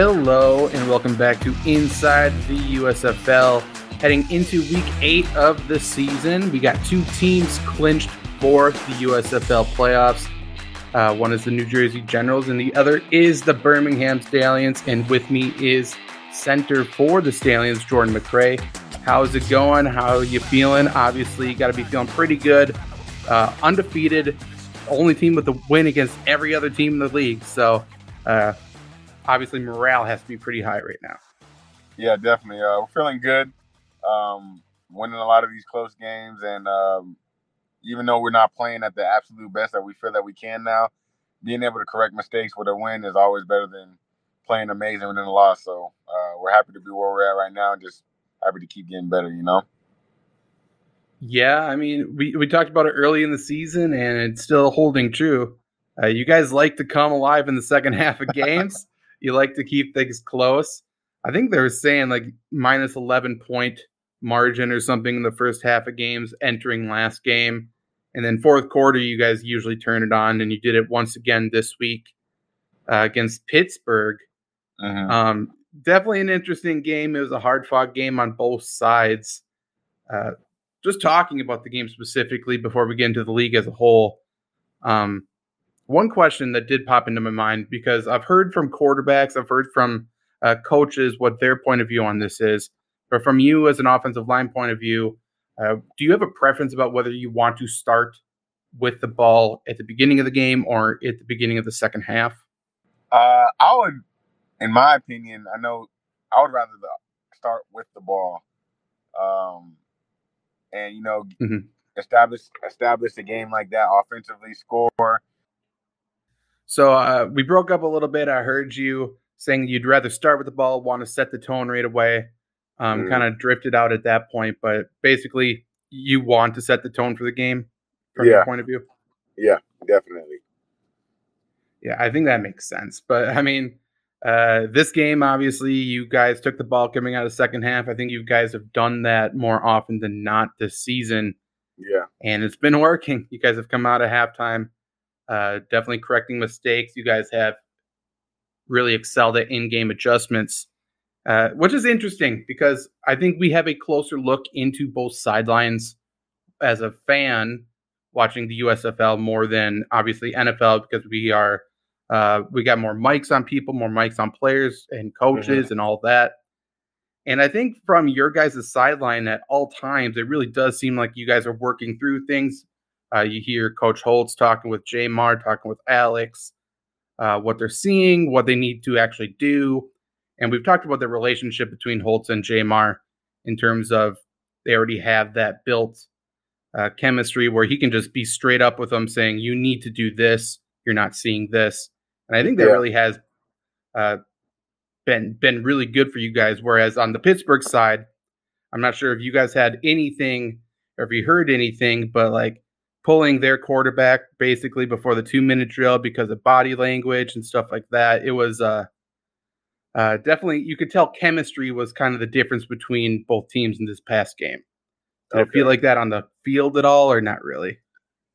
Hello, and welcome back to Inside the USFL. Heading into week eight of the season, we got two teams clinched for the USFL playoffs. Uh, one is the New Jersey Generals, and the other is the Birmingham Stallions. And with me is center for the Stallions, Jordan McCray. How's it going? How are you feeling? Obviously, you got to be feeling pretty good. Uh, undefeated, only team with a win against every other team in the league. So, uh, obviously, morale has to be pretty high right now. Yeah, definitely. Uh, we're feeling good. Um, winning a lot of these close games, and um, even though we're not playing at the absolute best that we feel that we can now, being able to correct mistakes with a win is always better than playing amazing within a loss. So uh, we're happy to be where we're at right now, and just happy to keep getting better. You know. Yeah, I mean, we, we talked about it early in the season, and it's still holding true. Uh, you guys like to come alive in the second half of games. You like to keep things close. I think they were saying like minus 11 point margin or something in the first half of games entering last game. And then fourth quarter, you guys usually turn it on, and you did it once again this week uh, against Pittsburgh. Mm-hmm. Um, definitely an interesting game. It was a hard fought game on both sides. Uh, just talking about the game specifically before we get into the league as a whole. Um, one question that did pop into my mind because I've heard from quarterbacks, I've heard from uh, coaches what their point of view on this is. But from you as an offensive line point of view, uh, do you have a preference about whether you want to start with the ball at the beginning of the game or at the beginning of the second half? Uh, I would, in my opinion, I know I would rather the, start with the ball, um, and you know, Mhm. establish establish a game like that offensively, score. So uh, we broke up a little bit. I heard you saying you'd rather start with the ball, want to set the tone right away. Um, Mm. Kind of drifted out at that point, but basically, you want to set the tone for the game from your point of view. Yeah, definitely. Yeah, I think that makes sense. But I mean, uh, this game, obviously, you guys took the ball coming out of the second half. I think you guys have done that more often than not this season, Yeah, and it's been working. You guys have come out of halftime, uh, definitely correcting mistakes. You guys have really excelled at in-game adjustments, uh, which is interesting because I think we have a closer look into both sidelines as a fan watching the USFL more than obviously NFL because we are uh, we got more mics on people, more mics on players and coaches and all that. And I think from your guys' sideline at all times, it really does seem like you guys are working through things. Uh, you hear Coach Holtz talking with J'Mar, talking with Alex, uh, what they're seeing, what they need to actually do. And we've talked about the relationship between Holtz and J'Mar in terms of they already have that built uh, chemistry where he can just be straight up with them saying, you need to do this. You're not seeing this. And I think that Yeah. really has uh, been been really good for you guys. Whereas on the Pittsburgh side, I'm not sure if you guys had anything or if you heard anything, but like pulling their quarterback basically before the two minute drill because of body language and stuff like that. It was uh, uh, definitely you could tell chemistry was kind of the difference between both teams in this past game. Did it feel like that on the field at all, or not really?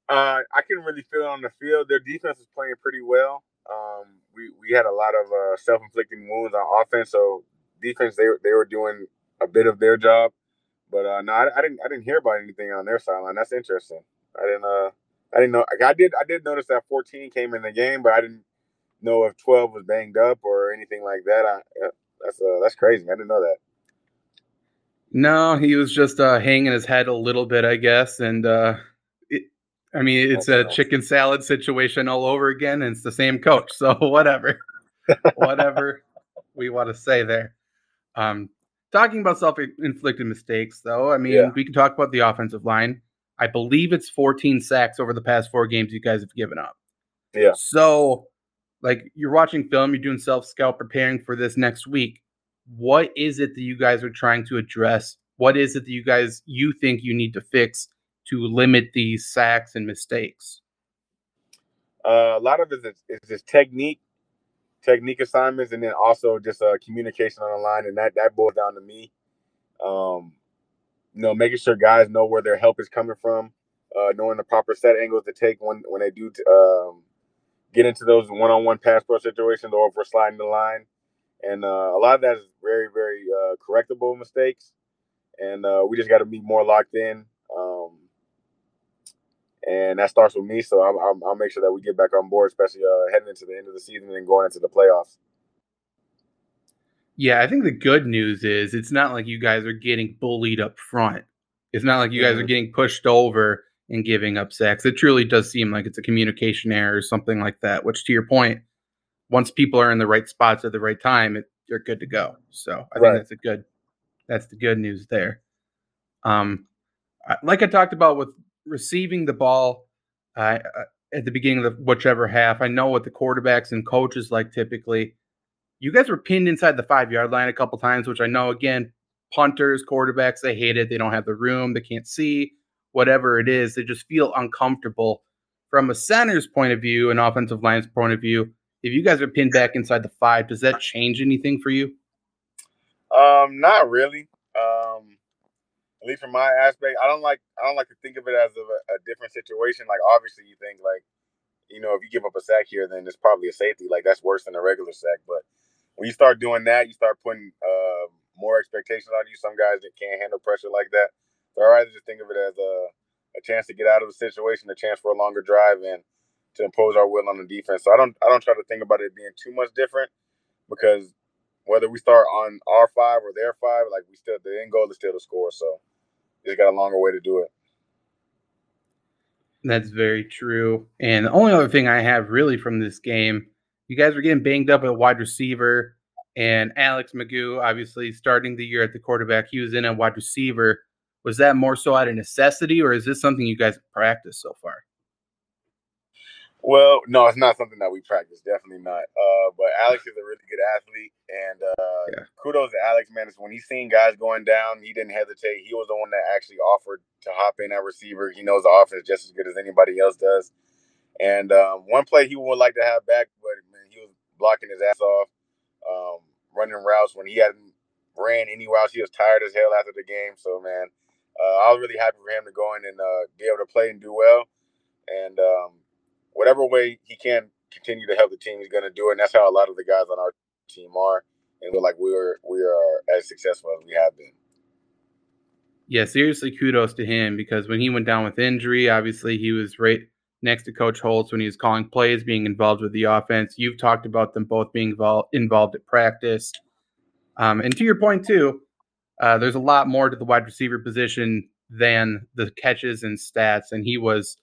Uh, I can really feel it on the field. Their defense is playing pretty well. Um, we we had a lot of uh, self inflicting wounds on offense, so defense they were- they were doing a bit of their job. But uh, no, I, I didn't I didn't hear about anything on their sideline. That's interesting. I didn't uh I didn't know. I did I did notice that 14 came in the game, but I didn't know if 12 was banged up or anything like that. I uh, that's uh, that's crazy. I didn't know that. No, he was just uh, hanging his head a little bit, I guess. And uh, it, I mean, it's a chicken salad situation all over again, and it's the same coach. So whatever, whatever we want to say there. Um, talking about self-inflicted mistakes, though, I mean, Yeah. we can talk about the offensive line. I believe it's 14 sacks over the past four games you guys have given up. Yeah. So, like, you're watching film, you're doing self scout, preparing for this next week. What is it that you guys are trying to address? What is it that you guys you think you need to fix to limit these sacks and mistakes? Uh, a lot of it is, is just technique, technique assignments, and then also just uh, communication on the line, and that that boils down to me. Um, you know, making sure guys know where their help is coming from, uh, knowing the proper set angles to take when when they do t- um, get into those one-on-one pass pro situations, or if we're sliding the line, and uh, a lot of that is very very uh, correctable mistakes, and uh, we just got to be more locked in. Um, and that starts with me. So i will make sure that we get back on board, especially uh, heading into the end of the season and going into the playoffs. Yeah, I think the good news is it's not like you guys are getting bullied up front. It's not like you guys are mm-hmm. getting pushed over and giving up sacks. It truly does seem like it's a communication error or something like that. Which, to your point, once people are in the right spots at the right time, it, you're good to go. So I right. think that's a good. That's the good news there. Um, like I talked about with receiving the ball uh, at the beginning of the whichever half. I know what the quarterbacks and coaches like typically. You guys were pinned inside the five yard line a couple times, which I know again, punters, quarterbacks, they hate it. They don't have the room, they can't see, whatever it is. They just feel uncomfortable. From a center's point of view, an offensive line's point of view, if you guys are pinned back inside the five, does that change anything for you? Um, not really. Um, at least from my aspect, I don't like I don't like to think of it as a, a different situation. Like obviously, you think like, you know, if you give up a sack here, then it's probably a safety. Like that's worse than a regular sack. But when you start doing that, you start putting uh, more expectations on you. Some guys that can't handle pressure like that. So I rather just think of it as a a chance to get out of the situation, a chance for a longer drive, and to impose our will on the defense. So I don't I don't try to think about it being too much different because whether we start on our five or their five, like we still the end goal is still to score. So just got a longer way to do it. That's very true. And the only other thing I have really from this game, you guys were getting banged up at wide receiver, and Alex McGough, obviously starting the year at the quarterback, he was in at wide receiver. Was that more so out of necessity, or is this something you guys practiced so far? Well, no, it's not something that we practice. Definitely not. Uh, but Alex is a really good athlete, and uh, yeah. kudos to Alex, man. When he's seen guys going down, he didn't hesitate. He was the one that actually offered to hop in at receiver. He knows the offense just as good as anybody else does. And um, one play he would like to have back, but he blocking his ass off, um, running routes when he hadn't ran any routes. He was tired as hell after the game. So, man, uh, I was really happy for him to go in and uh, be able to play and do well. And um, whatever way he can continue to help the team, he's going to do it. And that's how a lot of the guys on our team are, and we're like we are we are as successful as we have been. Yeah, seriously, kudos to him because when he went down with injury, obviously he was right next to Coach Holtz when he's calling plays, being involved with the offense. You've talked about them both being involved involved at practice, um, and to your point too, uh, there's a lot more to the wide receiver position than the catches and stats. And he was,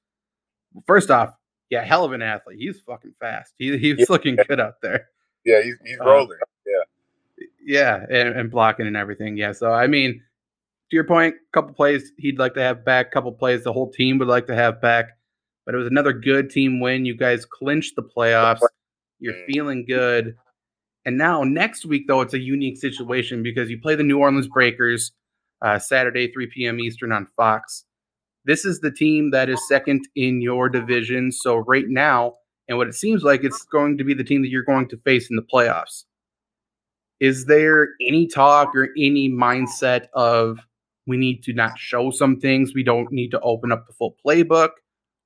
first off, yeah, hell of an athlete. He's fucking fast. He, he's yeah. looking good out there. Yeah, he's, he's uh, rolling. yeah. Yeah, and, and, blocking and everything. Yeah. So, I mean, to your point, a couple plays he'd like to have back, a couple plays the whole team would like to have back. But it was another good team win. You guys clinched the playoffs. You're mm. feeling good. And now, next week, though, it's a unique situation because you play the New Orleans Breakers uh, Saturday, 3 p.m. Eastern on Fox. This is the team that is second in your division. So right now, and what it seems like it's going to be the team that you're going to face in the playoffs. Is there any talk or any mindset of we need to not show some things? We don't need to open up the full playbook?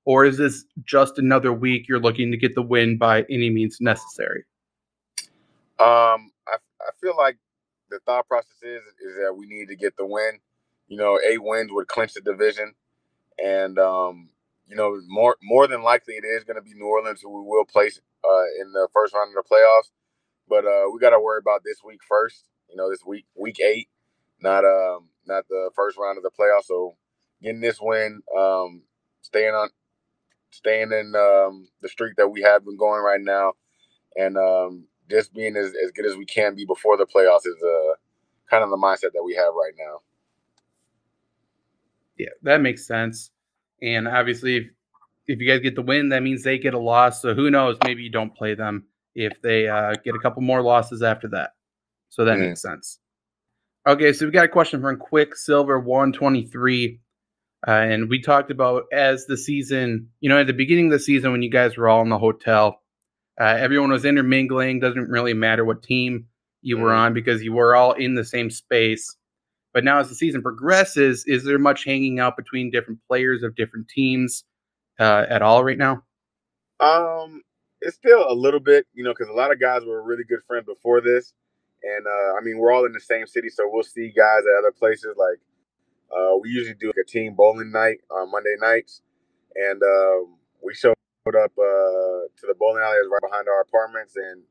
Or is this just another week you're looking to get the win by any means necessary? Um, I, I feel like the thought process is is that we need to get the win. You know, eight wins would clinch the division and um, you know more more than likely it is going to be New Orleans who we will place uh, in the first round of the playoffs. But uh, we got to worry about this week first. You know, this week week eight, not um not the first round of the playoffs. So getting this win, um, staying on, staying in um, the streak that we have been going right now, and um, just being as, as good as we can be before the playoffs is uh, kind of the mindset that we have right now. Yeah, that makes sense. And obviously, if, if you guys get the win, that means they get a loss. So who knows? Maybe you don't play them if they uh, get a couple more losses after that. So that mm. makes sense. Okay, so we got a question from Quick Silver 123. Uh, and we talked about as the season, you know, at the beginning of the season when you guys were all in the hotel, uh, everyone was intermingling. Doesn't really matter what team you were mm. on because you were all in the same space. But now, as the season progresses, is there much hanging out between different players of different teams uh, at all right now? Um, it's still a little bit, you know, because a lot of guys were really good friends before this, And uh, I mean, we're all in the same city, so we'll see guys at other places. Like uh, we usually do like a team bowling night on Monday nights, and um, we showed up uh, to the bowling alley right behind our apartments, and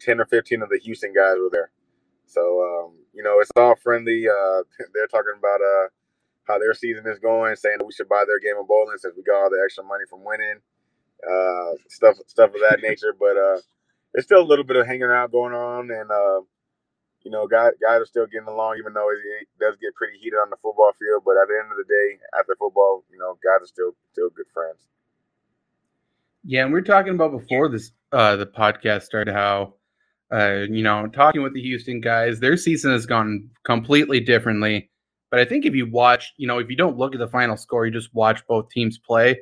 ten or fifteen of the Houston guys were there. So um, you know, it's all friendly. Uh, they're talking about uh, how their season is going, saying we should buy their game of bowling since we got all the extra money from winning, uh, stuff stuff of that nature. But uh, there's still a little bit of hanging out going on, and you know, guys guys are still getting along, even though it, does get pretty heated on the football field. But at the end of the day, after football, you know, guys are still still good friends. Yeah, and we are talking about before this uh, the podcast started how uh, you know, talking with the Houston guys, their season has gone completely differently. But I think if you watch, you know, if you don't look at the final score, you just watch both teams play,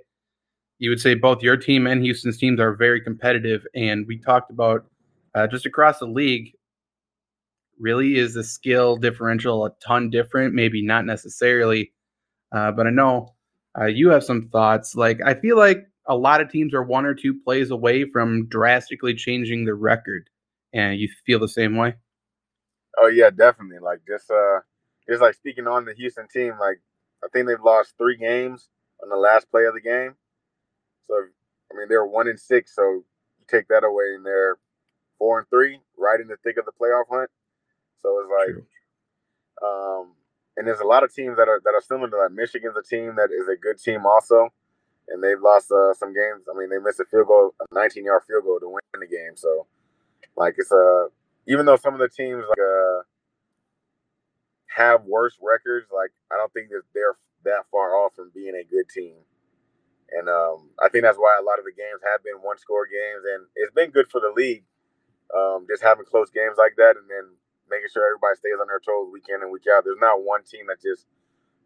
you would say both your team and Houston's teams are very competitive. And we talked about uh, just across the league, really is the skill differential a ton different? Maybe not necessarily. Uh, but I know uh, you have some thoughts. Like, I feel like a lot of teams are one or two plays away from drastically changing the record and you feel the same way? Oh yeah, definitely. Like just uh just like speaking on the Houston team, like I think they've lost three games on the last play of the game. So I mean they're one in six, so you take that away and they're four and three, right in the thick of the playoff hunt. So it's like True. um and there's a lot of teams that are that are similar to that. Michigan's a team that is a good team also. And they've lost uh, some games. I mean, they missed a field goal, a 19 yard field goal to win the game. So like it's a even though some of the teams like uh have worse records, like I don't think that they're that far off from being a good team. And um, I think that's why a lot of the games have been one score games, and it's been good for the league. Um, just having close games like that, and then making sure everybody stays on their toes week in and week out. There's not one team that's just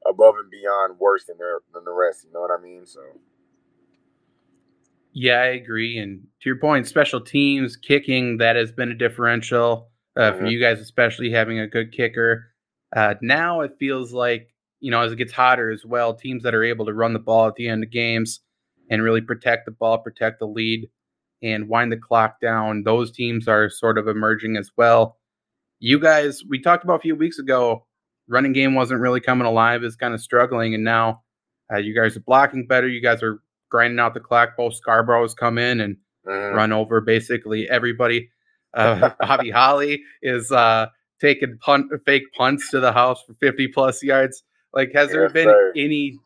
above and beyond worse than their than the rest. You know what I mean? So yeah, I agree. And to your point, special teams, kicking, that has been a differential uh, mm-hmm. for you guys, especially having a good kicker. Uh, now it feels like, you know, as it gets hotter as well, teams that are able to run the ball at the end of games and really protect the ball, protect the lead, and wind the clock down, those teams are sort of emerging as well. You guys, we talked about a few weeks ago, running game wasn't really coming alive, is kind of struggling. And now uh, you guys are blocking better. You guys are grinding out the clock. Bo Scarbrough's come in and mm. run over basically everybody. Uh, Bobby Holly is uh, taking punt, fake punts to the house for 50 plus yards. Like, has there been sir. any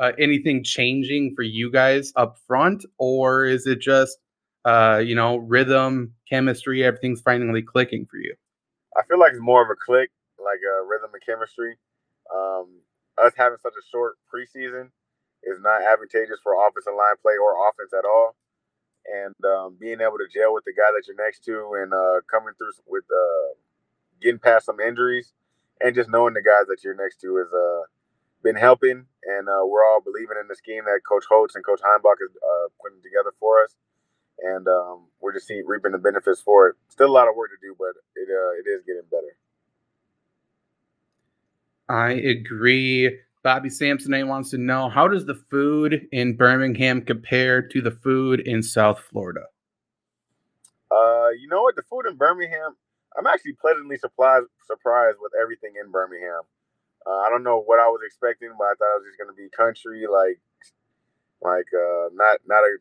uh, anything changing for you guys up front, or is it just uh, you know rhythm, chemistry, everything's finally clicking for you? I feel like it's more of a click, like a uh, rhythm and chemistry. Um, us having such a short preseason is not advantageous for offensive line play or offense at all. And um, being able to gel with the guy that you're next to and uh, coming through with uh, getting past some injuries and just knowing the guys that you're next to has uh, been helping. And uh, we're all believing in the scheme that Coach Holtz and Coach Heimbach is uh, putting together for us. And um, we're just seeing, reaping the benefits for it. Still a lot of work to do, but it uh, it is getting better. I agree. Bobby Samsonite wants to know how does the food in Birmingham compare to the food in South Florida? Uh, you know what? The food in Birmingham, I'm actually pleasantly surprised surprised with everything in Birmingham. Uh, I don't know what I was expecting, but I thought it was just gonna be country, like like uh, not not a,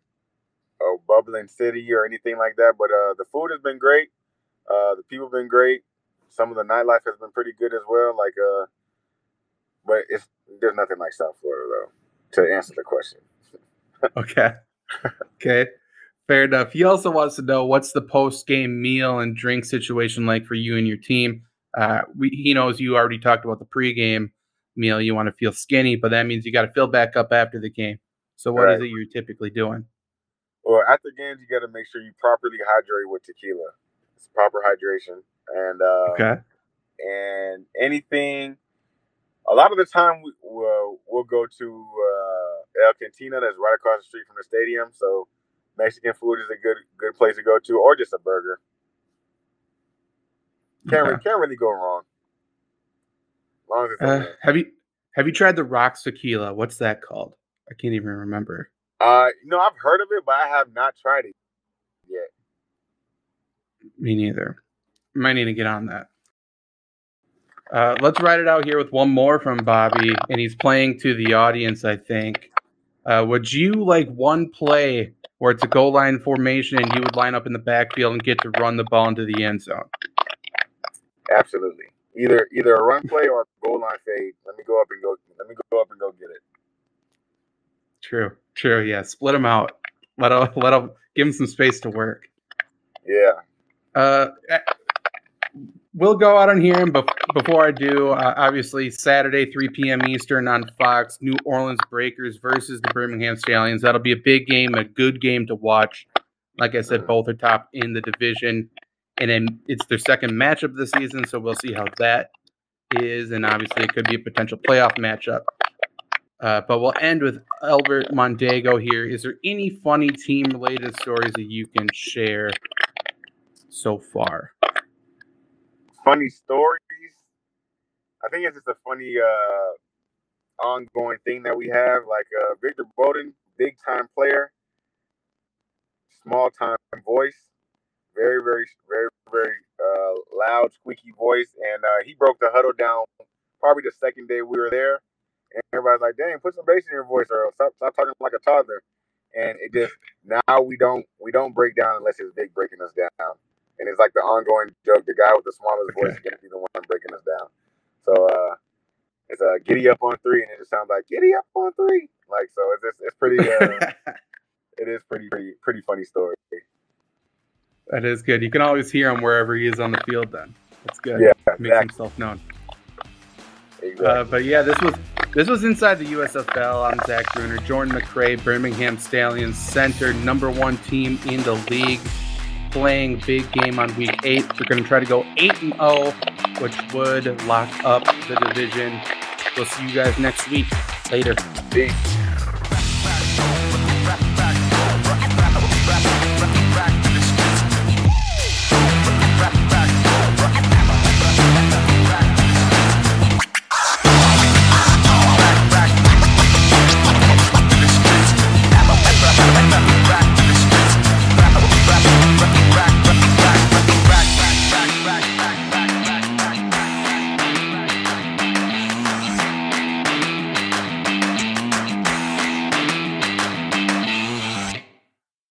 a bubbling city or anything like that. But uh, the food has been great. Uh, the people have been great. Some of the nightlife has been pretty good as well. Like uh, but it's there's nothing like South Florida though to answer the question. okay. Okay. Fair enough. He also wants to know what's the post game meal and drink situation like for you and your team. Uh, we, he knows you already talked about the pregame meal. You want to feel skinny, but that means you got to fill back up after the game. So, what right. is it you're typically doing? Well, after games, you got to make sure you properly hydrate with tequila. It's proper hydration, and uh, okay, and anything a lot of the time we, will we'll go to uh, El Cantina that's right across the street from the stadium. So Mexican food is a good good place to go to, or just a burger. Can't really, can't really go wrong. Long as uh, have you have you tried the Rocks Tequila? What's that called? I can't even remember. Uh, you know, I've heard of it, but I have not tried it yet. Me neither. Might need to get on that. Uh, let's write it out here with one more from Bobby, and he's playing to the audience, I think. Uh, would you like one play where it's a goal line formation and you would line up in the backfield and get to run the ball into the end zone? Absolutely. Either either a run play or a goal line fade. Let me go up and go. Let me go up and go get it. True. True. Yeah. Split them out. Let them, let them give them some space to work. Yeah. Uh, we'll go out on here, and before I do, uh, obviously Saturday, 3 p.m. Eastern on Fox, New Orleans Breakers versus the Birmingham Stallions. That'll be a big game, a good game to watch. Like I said, both are top in the division, and then it's their second matchup of the season, so we'll see how that is, and obviously it could be a potential playoff matchup. Uh, but we'll end with Albert Mondego here. Is there any funny team related stories that you can share so far? funny stories. I think it's just a funny uh, ongoing thing that we have. Like uh, Victor Bolden, big time player, small time voice, very, very, very, very uh, loud, squeaky voice, and uh, he broke the huddle down probably the second day we were there. And everybody's like, "Dang, put some bass in your voice, or stop, stop talking like a toddler." And it just now we don't we don't break down unless it's big breaking us down and it's like the ongoing joke. The guy with the smallest voice is gonna be the one breaking us down. So uh, it's a uh, giddy up on three, and it just sounds like giddy up on three. Like so, it's just, it's pretty. Uh, it is pretty pretty pretty funny story. That is good. You can always hear him wherever he is on the field. Then that's good. Yeah, makes himself known. Exactly. Uh, but yeah, this was this was inside the USFL. I'm Zach Brunner, Jordan McCray, Birmingham Stallions center, number one team in the league playing big game on week eight. We're going to try to go 8 and 0, which would lock up the division. We'll see you guys next week. Later. Peace.